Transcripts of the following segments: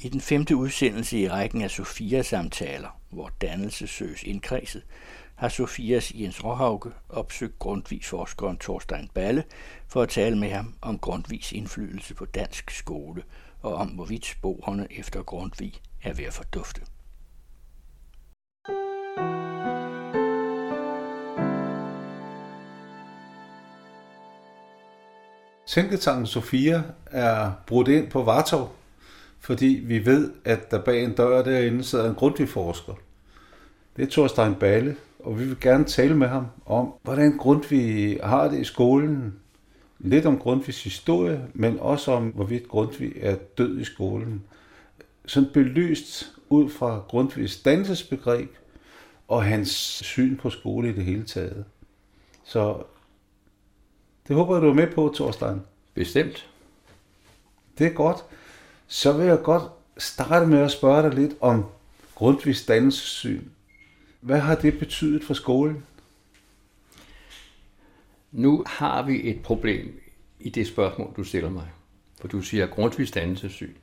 I den femte udsendelse i rækken af Sofia-samtaler, hvor dannelse søges indkredset, har Sofias Jens Råhauke opsøgt Grundtvig-forskeren Thorstein Balle for at tale med ham om Grundtvigs indflydelse på dansk skole og om hvorvidt sporene efter Grundtvig er ved at fordufte. Tænketanken Sofia er brudt ind på Vartov, fordi vi ved, at der bag en dør derinde sidder en Grundtvig-forsker. Det er Thorstein Balle, og vi vil gerne tale med ham om, hvordan Grundtvig har det i skolen. Lidt om Grundtvigs historie, men også om, hvorvidt Grundtvig er død i skolen. Sådan belyst ud fra Grundtvigs dannelsesbegreb og hans syn på skole i det hele taget. Så det håber jeg, du er med på, Thorstein. Bestemt. Det er godt. Så vil jeg godt starte med at spørge dig lidt om Grundtvigs dannelsessyn. Hvad har det betydet for skolen? Nu har vi et problem i det spørgsmål, du stiller mig. For du siger Grundtvigs dannelsessyn.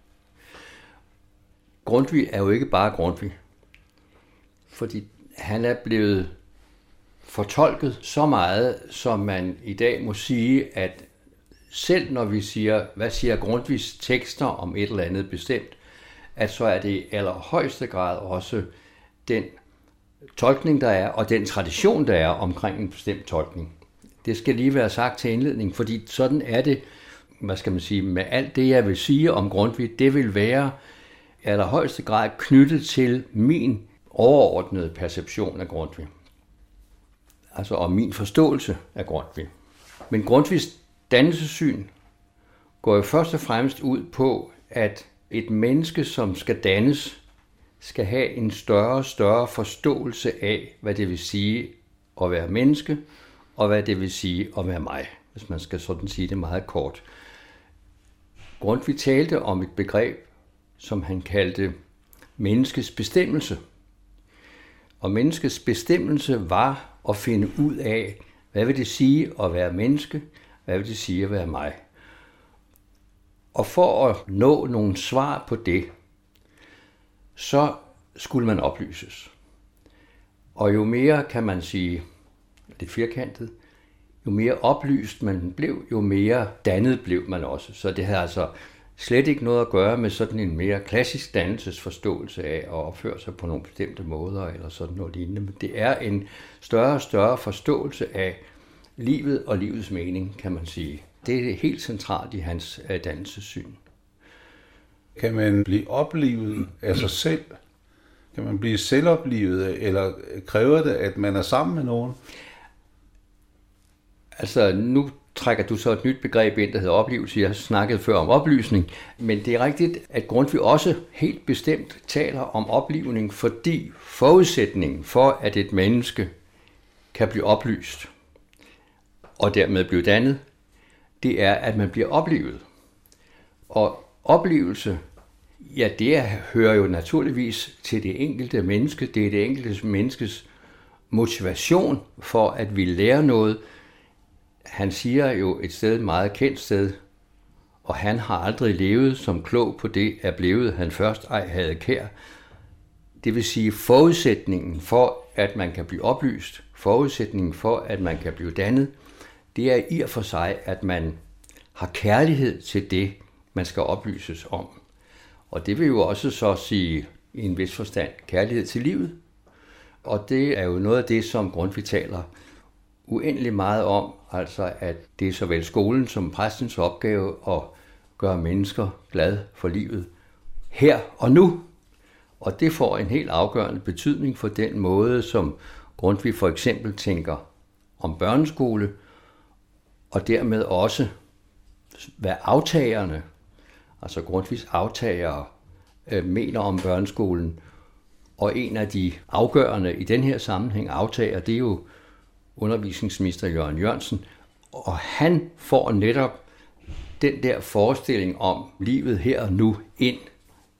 Grundtvig er jo ikke bare Grundtvig. Fordi han er blevet fortolket så meget, som man i dag må sige, at selv når vi siger, hvad siger Grundtvigs tekster om et eller andet bestemt, at så er det i allerhøjeste grad også den tolkning, der er, og den tradition, der er omkring en bestemt tolkning. Det skal lige være sagt til indledning, fordi sådan er det, hvad skal man sige, med alt det, jeg vil sige om Grundtvig, det vil være i allerhøjeste grad knyttet til min overordnede perception af Grundtvig. Altså om min forståelse af Grundtvig. Men Grundtvigs dannelsessyn går jo først og fremmest ud på, at et menneske, som skal dannes, skal have en større og større forståelse af, hvad det vil sige at være menneske, og hvad det vil sige at være mig, hvis man skal sådan sige det meget kort. Grundtvig talte om et begreb, som han kaldte menneskets bestemmelse. Og menneskets bestemmelse var at finde ud af, hvad vil det sige at være menneske, hvad vil det sige at være mig. Og for at nå nogle svar på det, så skulle man oplyses. Og jo mere, kan man sige, lidt firkantet, jo mere oplyst man blev, jo mere dannet blev man også. Så det havde altså slet ikke noget at gøre med sådan en mere klassisk dannelsesforståelse af at opføre sig på nogle bestemte måder eller sådan noget lignende. Men det er en større og større forståelse af livet og livets mening, kan man sige. Det er helt centralt i hans øh, dannelsessyn. Kan man blive oplevet af sig selv? Kan man blive selvoplivet, eller kræver det, at man er sammen med nogen? Altså, nu trækker du så et nyt begreb ind, der hedder oplevelse. Jeg har snakket før om oplysning, men det er rigtigt, at Grundtvig også helt bestemt taler om oplivning, fordi forudsætningen for, at et menneske kan blive oplyst og dermed blive dannet, det er, at man bliver oplevet. Og oplevelse, ja, det hører jo naturligvis til det enkelte menneske. Det er det enkelte menneskes motivation for at vi lærer noget, han siger jo et sted, et meget kendt sted, og han har aldrig levet som klog på det, er blevet han først ej havde kær. Det vil sige forudsætningen for, at man kan blive oplyst, forudsætningen for, at man kan blive dannet, det er i og for sig, at man har kærlighed til det, man skal oplyses om. Og det vil jo også så sige i en vis forstand kærlighed til livet. Og det er jo noget af det, som Grundtvig taler uendelig meget om, altså at det er såvel skolen som præstens opgave at gøre mennesker glad for livet her og nu. Og det får en helt afgørende betydning for den måde, som Grundtvig for eksempel tænker om børneskole, og dermed også, hvad aftagerne, altså Grundtvigs aftagere, øh, mener om børneskolen. Og en af de afgørende i den her sammenhæng aftager, det er jo undervisningsminister Jørgen Jørgensen, og han får netop den der forestilling om livet her og nu ind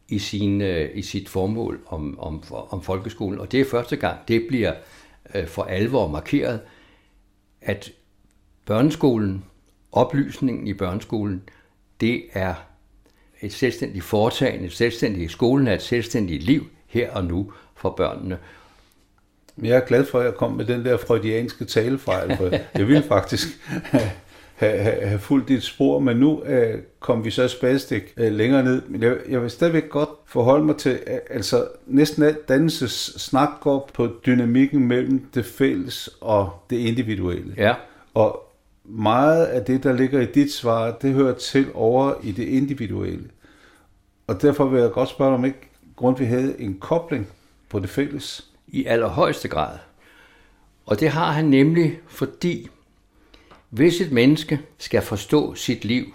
i, sin, øh, i sit formål om, om, om folkeskolen. Og det er første gang, det bliver øh, for alvor markeret, at børneskolen, oplysningen i børneskolen, det er et selvstændigt foretagende, et selvstændigt skolen er et selvstændigt liv her og nu for børnene. Jeg er glad for, at jeg kom med den der freudianske talefejl, for jeg ville faktisk have, have, have fulgt dit spor, men nu uh, kom vi så spadestik uh, længere ned. Men jeg, jeg vil stadigvæk godt forholde mig til, uh, altså næsten alt dannelses snak går på dynamikken mellem det fælles og det individuelle. Ja. Og meget af det, der ligger i dit svar, det hører til over i det individuelle. Og derfor vil jeg godt spørge dig, om ikke Grundtvig havde en kobling på det fælles. I allerhøjeste grad. Og det har han nemlig, fordi hvis et menneske skal forstå sit liv,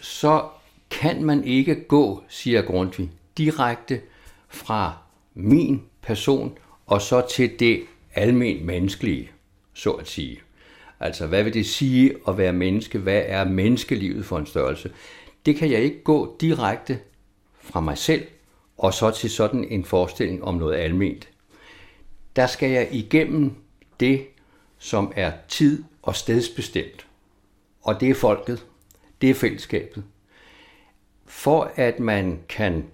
så kan man ikke gå, siger Grundtvig, direkte fra min person og så til det almen menneskelige, så at sige. Altså, hvad vil det sige at være menneske? Hvad er menneskelivet for en størrelse? Det kan jeg ikke gå direkte fra mig selv og så til sådan en forestilling om noget alment. Der skal jeg igennem det, som er tid og stedsbestemt. Og det er folket. Det er fællesskabet. For at man kan,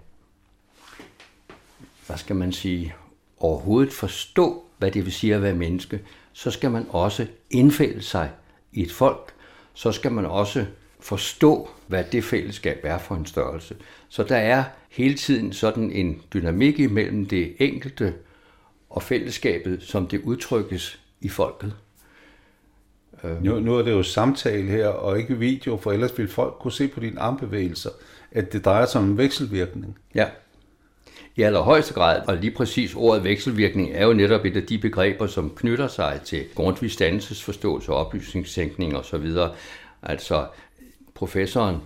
hvad skal man sige, overhovedet forstå, hvad det vil sige at være menneske, så skal man også indfælde sig i et folk. Så skal man også forstå, hvad det fællesskab er for en størrelse. Så der er hele tiden sådan en dynamik imellem det enkelte og fællesskabet, som det udtrykkes i folket. Nu, nu er det jo samtale her, og ikke video, for ellers vil folk kunne se på dine armbevægelser, at det drejer sig om en vekselvirkning. Ja, i allerhøjeste grad, og lige præcis ordet vekselvirkning er jo netop et af de begreber, som knytter sig til Grundtvigs dannelsesforståelse, oplysningstænkning osv. Altså, professoren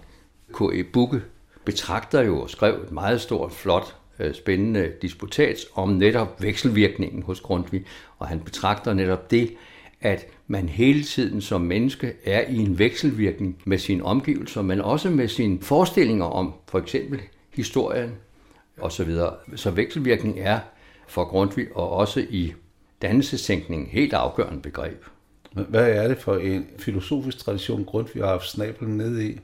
K.E. Bukke betragter jo og skrev et meget stort, flot, øh, spændende disputat om netop vekselvirkningen hos Grundtvig, og han betragter netop det, at man hele tiden som menneske er i en vekselvirkning med sine omgivelser, men også med sine forestillinger om for eksempel historien og så videre. Så vekselvirkning er for Grundtvig og også i dannelsestænkning helt afgørende begreb. Hvad er det for en filosofisk tradition, Grundtvig har haft snablen ned i?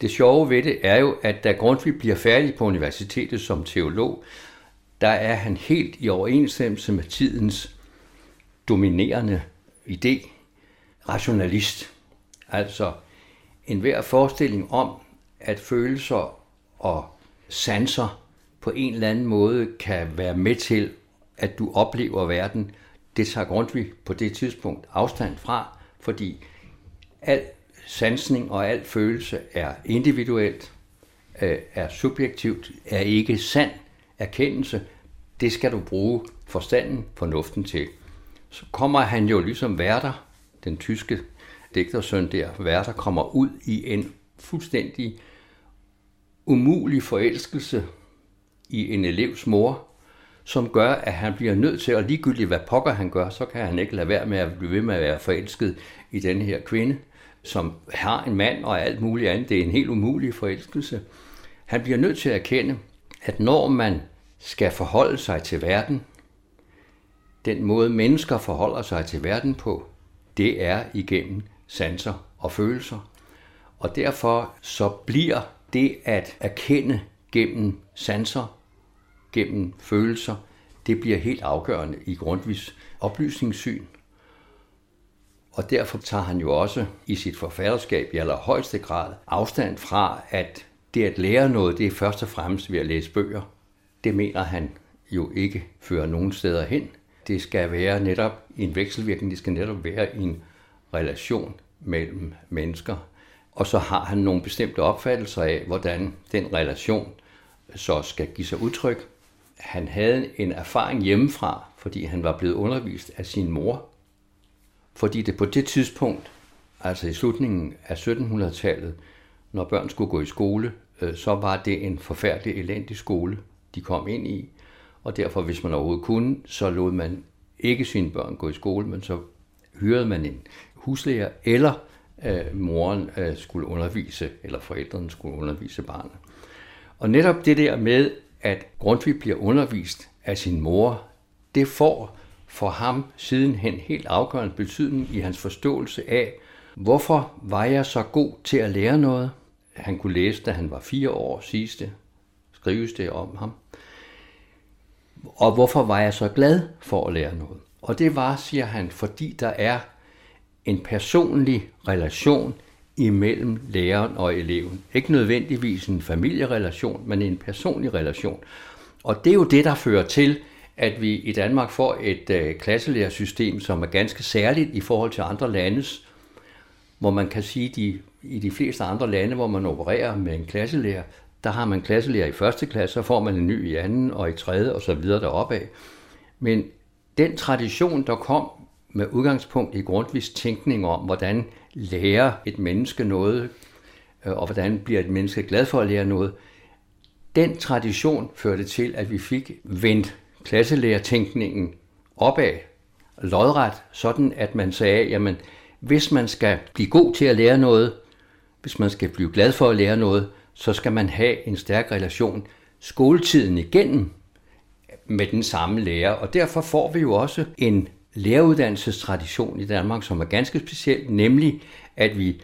Det sjove ved det er jo, at da Grundtvig bliver færdig på universitetet som teolog, der er han helt i overensstemmelse med tidens dominerende idé, rationalist. Altså en hver forestilling om, at følelser og sanser på en eller anden måde kan være med til, at du oplever verden, det tager Grundtvig på det tidspunkt afstand fra, fordi al sansning og al følelse er individuelt, øh, er subjektivt, er ikke sand erkendelse. Det skal du bruge forstanden, fornuften til. Så kommer han jo ligesom værter, den tyske digtersøn der, værter kommer ud i en fuldstændig umulig forelskelse i en elevs mor, som gør, at han bliver nødt til, og ligegyldigt hvad pokker han gør, så kan han ikke lade være med at blive ved med at være forelsket i den her kvinde, som har en mand og alt muligt andet. Det er en helt umulig forelskelse. Han bliver nødt til at erkende, at når man skal forholde sig til verden, den måde mennesker forholder sig til verden på, det er igennem sanser og følelser. Og derfor så bliver det at erkende gennem sanser, gennem følelser, det bliver helt afgørende i Grundtvigs oplysningssyn. Og derfor tager han jo også i sit forfatterskab i allerhøjeste grad afstand fra, at det at lære noget, det er først og fremmest ved at læse bøger. Det mener han jo ikke fører nogen steder hen. Det skal være netop en vekselvirkning, det skal netop være en relation mellem mennesker. Og så har han nogle bestemte opfattelser af, hvordan den relation så skal give sig udtryk. Han havde en erfaring hjemmefra, fordi han var blevet undervist af sin mor. Fordi det på det tidspunkt, altså i slutningen af 1700-tallet, når børn skulle gå i skole, øh, så var det en forfærdelig elendig skole, de kom ind i. Og derfor, hvis man overhovedet kunne, så lod man ikke sine børn gå i skole, men så hyrede man en huslærer, eller øh, moren øh, skulle undervise, eller forældrene skulle undervise barnet. Og netop det der med, at Grundtvig bliver undervist af sin mor, det får for ham sidenhen helt afgørende betydning i hans forståelse af, hvorfor var jeg så god til at lære noget? han kunne læse, da han var fire år, siges det, skrives det om ham. Og hvorfor var jeg så glad for at lære noget? Og det var, siger han, fordi der er en personlig relation imellem læreren og eleven. Ikke nødvendigvis en familierelation, men en personlig relation. Og det er jo det, der fører til, at vi i Danmark får et øh, klasselærersystem, som er ganske særligt i forhold til andre landes, hvor man kan sige, de, i de fleste andre lande, hvor man opererer med en klasselærer, der har man klasselærer i første klasse, så får man en ny i anden og i tredje og så videre deroppe af. Men den tradition, der kom med udgangspunkt i grundvis tænkning om, hvordan lærer et menneske noget, øh, og hvordan bliver et menneske glad for at lære noget, den tradition førte til, at vi fik vendt klasselærertænkningen opad, lodret, sådan at man sagde, jamen, hvis man skal blive god til at lære noget, hvis man skal blive glad for at lære noget, så skal man have en stærk relation skoletiden igennem med den samme lærer. Og derfor får vi jo også en læreruddannelsestradition i Danmark, som er ganske speciel, nemlig at vi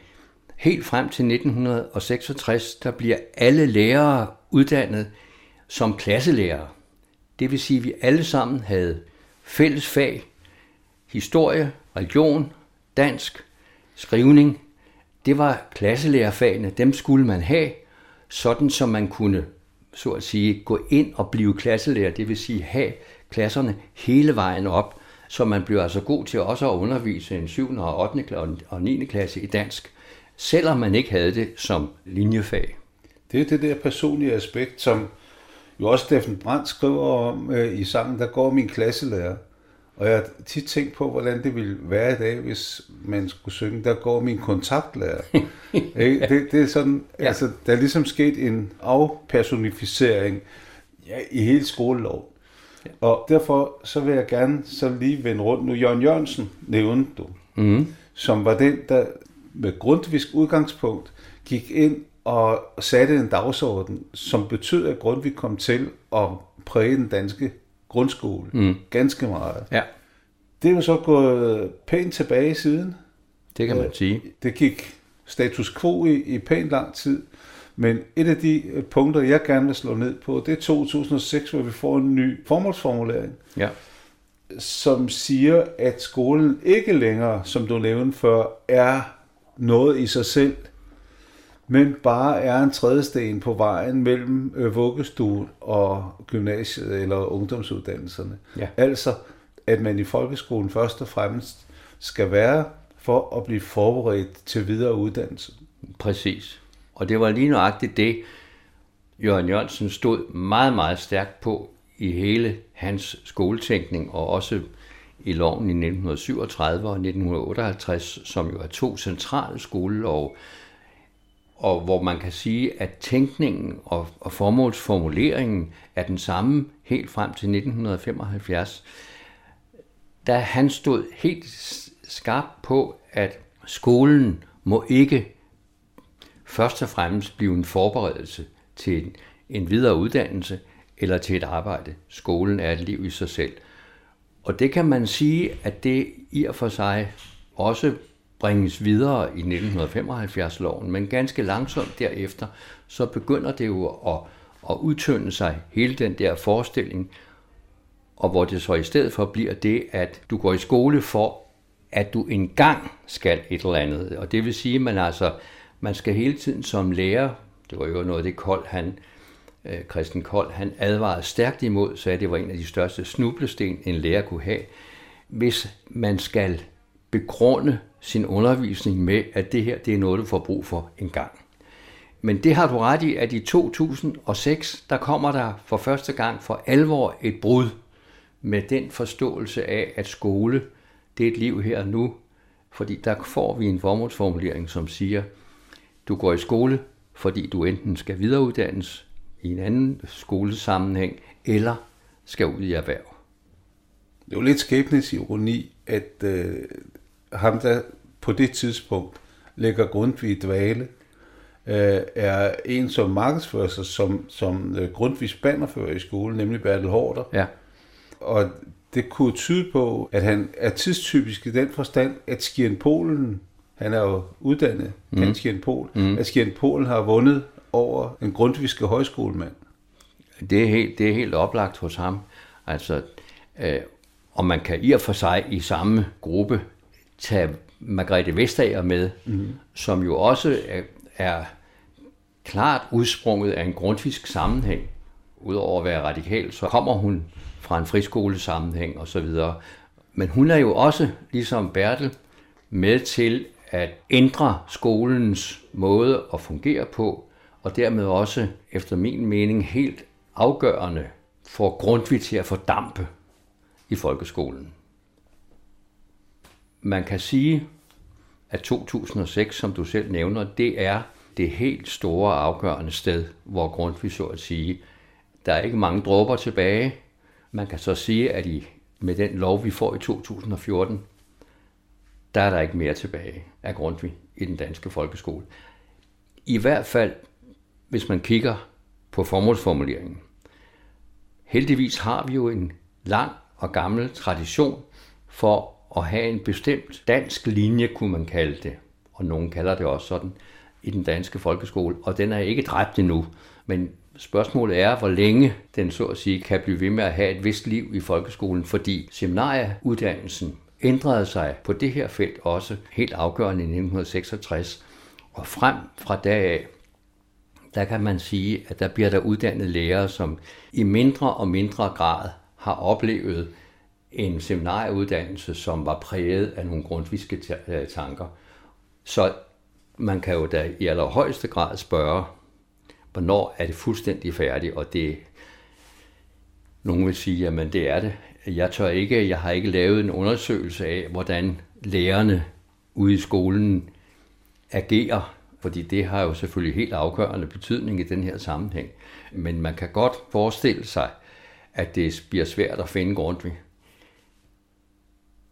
helt frem til 1966, der bliver alle lærere uddannet som klasselærere. Det vil sige, at vi alle sammen havde fælles fag, historie, religion, dansk, skrivning. Det var klasselærerfagene, dem skulle man have, sådan som man kunne så at sige, gå ind og blive klasselærer, det vil sige have klasserne hele vejen op, så man bliver altså god til også at undervise en 7. og 8. og 9. klasse i dansk, selvom man ikke havde det som linjefag. Det er det der personlige aspekt, som jo også Steffen Brandt skriver om øh, i sangen, der går min klasselærer. Og jeg har tit tænkt på, hvordan det ville være i dag, hvis man skulle synge, der går min kontaktlærer. det, det er sådan, ja. altså, der er ligesom sket en afpersonificering ja, i hele skoleloven. Ja. Og derfor så vil jeg gerne så lige vende rundt. Nu Jørgen Jørgensen nævnte du, mm. som var den, der med grundvisk udgangspunkt gik ind og satte en dagsorden, som betød, at Grundtvig kom til at præge den danske grundskole mm. ganske meget. Ja. Det er jo så gået pænt tilbage siden. Det kan man øh, sige. Det gik status quo i, i pænt lang tid. Men et af de øh, punkter, jeg gerne vil slå ned på, det er 2006, hvor vi får en ny formålsformulering. Ja. Som siger, at skolen ikke længere, som du nævnte før, er noget i sig selv, men bare er en trædesten på vejen mellem øh, vuggestuen og gymnasiet eller ungdomsuddannelserne. Ja. Altså, at man i folkeskolen først og fremmest skal være for at blive forberedt til videre uddannelse. Præcis. Og det var lige nøjagtigt det, Jørgen Jørgensen stod meget, meget stærkt på i hele hans skoletænkning, og også i loven i 1937 og 1958, som jo er to centrale skolelov, og hvor man kan sige, at tænkningen og, og formålsformuleringen er den samme helt frem til 1975, da han stod helt skarpt på, at skolen må ikke først og fremmest blive en forberedelse til en, en videre uddannelse eller til et arbejde. Skolen er et liv i sig selv. Og det kan man sige, at det i og for sig også bringes videre i 1975-loven, men ganske langsomt derefter, så begynder det jo at, at udtynde sig, hele den der forestilling, og hvor det så i stedet for bliver det, at du går i skole for, at du engang skal et eller andet. Og det vil sige, at man altså, man skal hele tiden som lærer, det var jo noget det Kold, han, øh, Christian Kold, han advarede stærkt imod, så det var en af de største snublesten, en lærer kunne have, hvis man skal begrunde sin undervisning med, at det her det er noget, du får brug for en gang. Men det har du ret i, at i 2006, der kommer der for første gang for alvor et brud med den forståelse af, at skole, det er et liv her og nu, fordi der får vi en formålsformulering, som siger, du går i skole, fordi du enten skal videreuddannes i en anden skolesammenhæng, eller skal ud i erhverv. Det er jo lidt skæbnes ironi, at øh, ham, der på det tidspunkt lægger Grundtvig i dvale, øh, er en, som markedsfører sig som, som øh, Grundtvigs bannerfører i skolen, nemlig Bertel Hårder. Ja. Og det kunne tyde på, at han er tidstypisk i den forstand, at Skien Polen Han er jo uddannet mm. Kanskien Pol. Mm. Kanskien Polen har vundet over en grundviske højskolemand. Det er helt, det er helt oplagt hos ham. Altså, øh, og man kan i og for sig i samme gruppe tage Margrethe Vestager med, mm. som jo også er, er klart udsprunget af en grundfisk sammenhæng. Udover at være radikal, så kommer hun fra en friskolesammenhæng osv. Men hun er jo også, ligesom Bertel, med til at ændre skolens måde at fungere på, og dermed også, efter min mening, helt afgørende for Grundtvig til at fordampe i folkeskolen. Man kan sige, at 2006, som du selv nævner, det er det helt store afgørende sted, hvor Grundtvig så at sige, der er ikke mange dråber tilbage. Man kan så sige, at i, med den lov, vi får i 2014, der er der ikke mere tilbage af Grundtvig i den danske folkeskole. I hvert fald, hvis man kigger på formålsformuleringen. Heldigvis har vi jo en lang og gammel tradition for at have en bestemt dansk linje, kunne man kalde det, og nogen kalder det også sådan, i den danske folkeskole, og den er ikke dræbt endnu. Men spørgsmålet er, hvor længe den så at sige kan blive ved med at have et vist liv i folkeskolen, fordi seminarieuddannelsen ændrede sig på det her felt også helt afgørende i 1966. Og frem fra deraf, af, der kan man sige, at der bliver der uddannet lærere, som i mindre og mindre grad har oplevet en seminarieuddannelse, som var præget af nogle grundviske øh, tanker. Så man kan jo da i allerhøjeste grad spørge, hvornår er det fuldstændig færdigt, og det nogen vil sige, at det er det. Jeg tør ikke, jeg har ikke lavet en undersøgelse af, hvordan lærerne ude i skolen agerer, fordi det har jo selvfølgelig helt afgørende betydning i den her sammenhæng. Men man kan godt forestille sig, at det bliver svært at finde Grundtvig.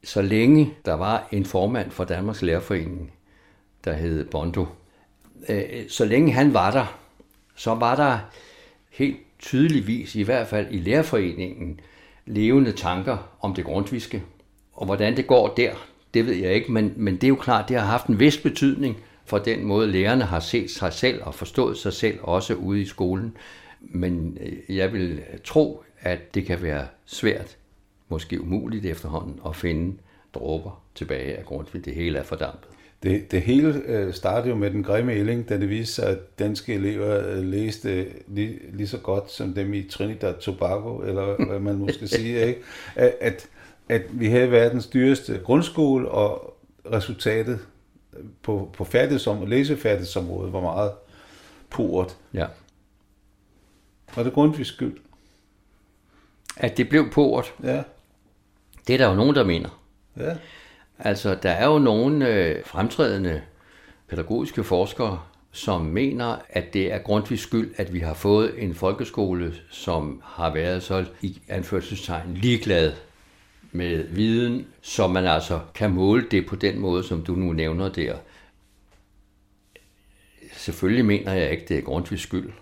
Så længe der var en formand for Danmarks Lærerforening, der hed Bondo, øh, så længe han var der, så var der helt tydeligvis, i hvert fald i Lærerforeningen, levende tanker om det grundviske. Og hvordan det går der, det ved jeg ikke, men, men det er jo klart, det har haft en vis betydning for den måde, lærerne har set sig selv og forstået sig selv, også ude i skolen. Men øh, jeg vil tro, at det kan være svært, måske umuligt efterhånden, at finde dråber tilbage af Grundtvig. Det hele er fordampet. Det, det hele øh, startede jo med den grimme ælling, da det viste sig, at danske elever øh, læste lige, lige så godt som dem i Trinidad Tobago, eller hvad man måske sige, ikke? At, at vi havde verdens dyreste grundskole, og resultatet på, på færdighedsom, læsefærdighedsområdet var meget purt. Ja. Var det Grundtvigs skyld? At det blev port? Ja. Det er der jo nogen, der mener. Ja. Altså, der er jo nogle øh, fremtrædende pædagogiske forskere, som mener, at det er Grundtvigs skyld, at vi har fået en folkeskole, som har været så i anførselstegn ligeglad med viden, så man altså kan måle det på den måde, som du nu nævner der. Selvfølgelig mener jeg ikke, det er Grundtvigs skyld,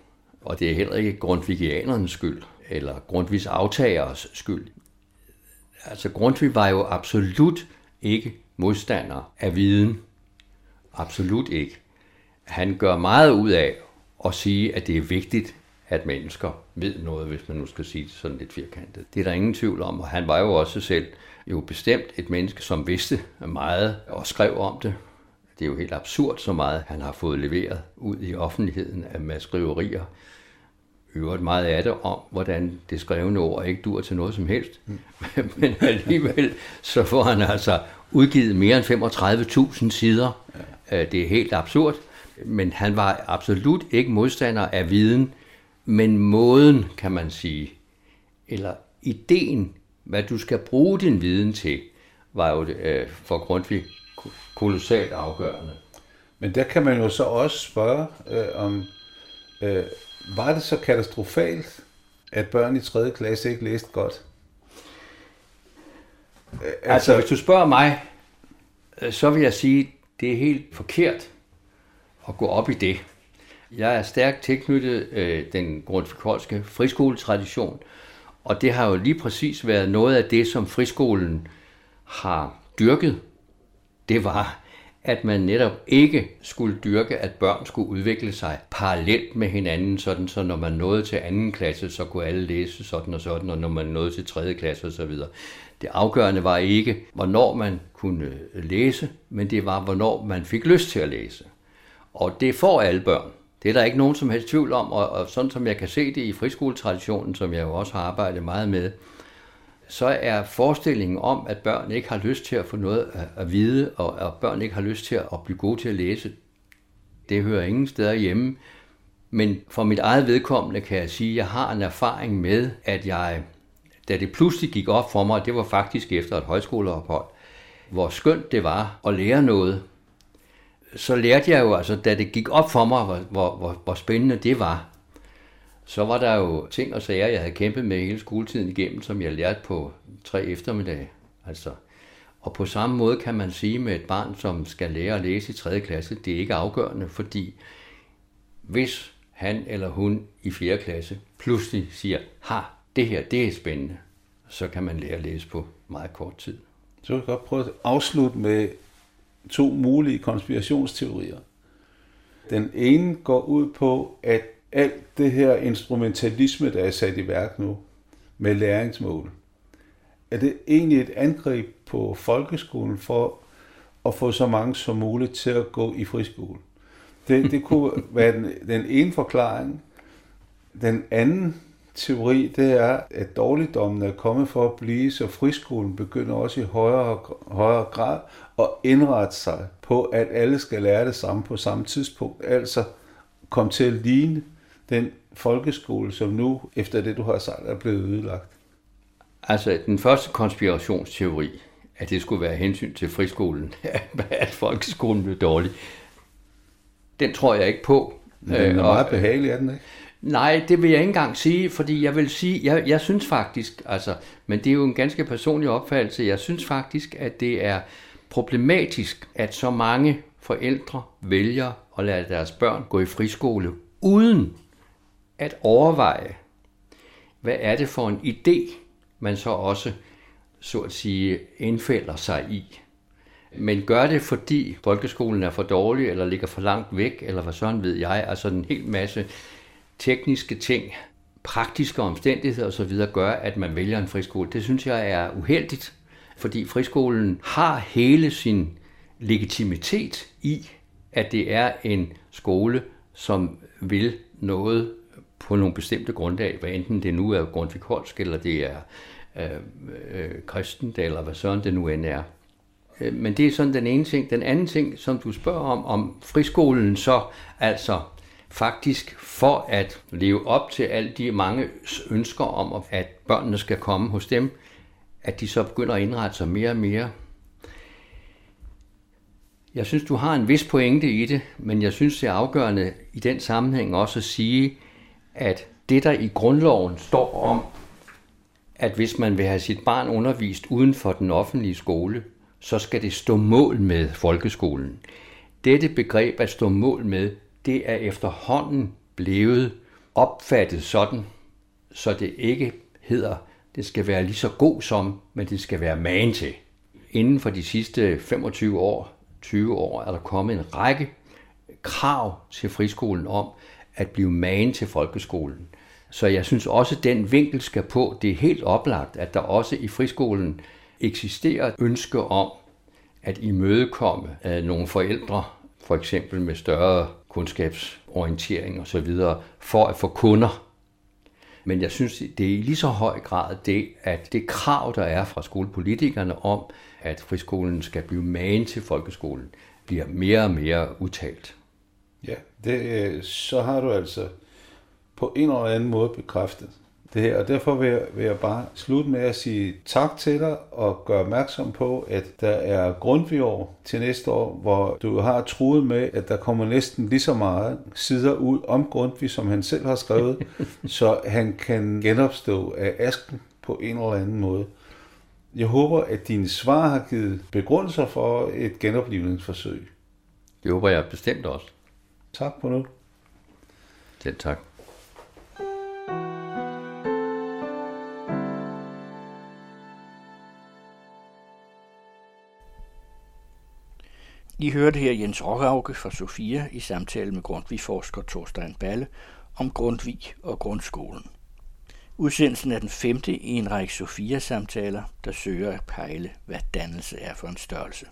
og det er heller ikke grundvigianernes skyld, eller Grundtvigs aftageres skyld. Altså Grundtvig var jo absolut ikke modstander af viden. Absolut ikke. Han gør meget ud af at sige, at det er vigtigt, at mennesker ved noget, hvis man nu skal sige det sådan lidt firkantet. Det er der ingen tvivl om, og han var jo også selv jo bestemt et menneske, som vidste meget og skrev om det. Det er jo helt absurd så meget, han har fået leveret ud i offentligheden af med skriverier. Øvrigt meget af det om, hvordan det skrevne ord ikke dur til noget som helst. Mm. Men alligevel så får han altså udgivet mere end 35.000 sider. Ja. Øh, det er helt absurd. Men han var absolut ikke modstander af viden, men måden, kan man sige, eller ideen, hvad du skal bruge din viden til, var jo øh, for Grundtvig kolossalt afgørende. Men der kan man jo så også spørge øh, om, øh, var det så katastrofalt, at børn i 3. klasse ikke læste godt? Altså, altså, hvis du spørger mig, øh, så vil jeg sige, det er helt forkert at gå op i det. Jeg er stærkt tilknyttet øh, den grundvikolske friskoletradition, og det har jo lige præcis været noget af det, som friskolen har dyrket. Det var, at man netop ikke skulle dyrke, at børn skulle udvikle sig parallelt med hinanden, sådan så når man nåede til anden klasse, så kunne alle læse sådan og sådan, og når man nåede til tredje klasse osv. Det afgørende var ikke, hvornår man kunne øh, læse, men det var, hvornår man fik lyst til at læse. Og det får alle børn. Det er der ikke nogen som helst tvivl om, og, og sådan som jeg kan se det i friskoletraditionen, som jeg jo også har arbejdet meget med, så er forestillingen om, at børn ikke har lyst til at få noget at, vide, og at børn ikke har lyst til at blive gode til at læse, det hører ingen steder hjemme. Men for mit eget vedkommende kan jeg sige, at jeg har en erfaring med, at jeg, da det pludselig gik op for mig, det var faktisk efter et højskoleophold, hvor skønt det var at lære noget, så lærte jeg jo, altså da det gik op for mig, hvor, hvor, hvor, hvor spændende det var, så var der jo ting og sager, jeg havde kæmpet med hele skoletiden igennem, som jeg lærte på tre eftermiddage. Altså, og på samme måde kan man sige med et barn, som skal lære at læse i 3. klasse, det er ikke afgørende, fordi hvis han eller hun i 4. klasse pludselig siger, ha, det her, det er spændende, så kan man lære at læse på meget kort tid. Så vil jeg godt prøve at afslutte med to mulige konspirationsteorier. Den ene går ud på, at alt det her instrumentalisme, der er sat i værk nu, med læringsmål, er det egentlig et angreb på folkeskolen for at få så mange som muligt til at gå i friskole. Det, det kunne være den, den ene forklaring. Den anden teori, det er, at dårligdommen er kommet for at blive, så friskolen begynder også i højere, højere grad at indrette sig på, at alle skal lære det samme på samme tidspunkt. Altså komme til at ligne den folkeskole, som nu, efter det du har sagt, er blevet ødelagt. Altså, den første konspirationsteori, at det skulle være hensyn til friskolen, at folkeskolen blev dårlig, den tror jeg ikke på. Men den er meget behagelig, er den ikke? Nej, det vil jeg ikke engang sige, fordi jeg vil sige, jeg, jeg synes faktisk, altså, men det er jo en ganske personlig opfattelse, jeg synes faktisk, at det er problematisk, at så mange forældre vælger at lade deres børn gå i friskole, uden at overveje, hvad er det for en idé, man så også, så at sige, indfælder sig i. Men gør det, fordi folkeskolen er for dårlig, eller ligger for langt væk, eller hvad sådan ved jeg, altså en hel masse tekniske ting, praktiske omstændigheder osv. gør, at man vælger en friskole. Det synes jeg er uheldigt, fordi friskolen har hele sin legitimitet i, at det er en skole, som vil noget på nogle bestemte grundlag, hvad enten det nu er grundtvig eller det er øh, øh, kristent, eller hvad sådan det nu end er. Øh, men det er sådan den ene ting. Den anden ting, som du spørger om, om friskolen så altså faktisk for at leve op til alle de mange ønsker om, at børnene skal komme hos dem, at de så begynder at indrette sig mere og mere. Jeg synes, du har en vis pointe i det, men jeg synes, det er afgørende i den sammenhæng også at sige, at det, der i grundloven står om, at hvis man vil have sit barn undervist uden for den offentlige skole, så skal det stå mål med folkeskolen. Dette begreb at stå mål med, det er efterhånden blevet opfattet sådan, så det ikke hedder, det skal være lige så god som, men det skal være magen til. Inden for de sidste 25 år, 20 år, er der kommet en række krav til friskolen om at blive magen til folkeskolen. Så jeg synes også, at den vinkel skal på. Det er helt oplagt, at der også i friskolen eksisterer et ønske om at imødekomme øh, nogle forældre, for eksempel med større kundskabsorientering osv., for at få kunder. Men jeg synes, det er i lige så høj grad det, at det krav, der er fra skolepolitikerne om, at friskolen skal blive magen til folkeskolen, bliver mere og mere udtalt. Ja, det, så har du altså på en eller anden måde bekræftet det her. Og derfor vil jeg, vil jeg bare slutte med at sige tak til dig og gøre opmærksom på, at der er grundviår til næste år, hvor du har truet med, at der kommer næsten lige så meget sider ud om Grundtvig, som han selv har skrevet, så han kan genopstå af asken på en eller anden måde. Jeg håber, at dine svar har givet begrundelser for et genoplivningsforsøg. Det håber jeg bestemt også. Tak på nu. Selv tak. I hørte her Jens Rockauke fra Sofia i samtale med Grundtvig-forsker Thorstein Balle om Grundtvig og grundskolen. Udsendelsen er den femte i en række Sofia-samtaler, der søger at pejle, hvad dannelse er for en størrelse.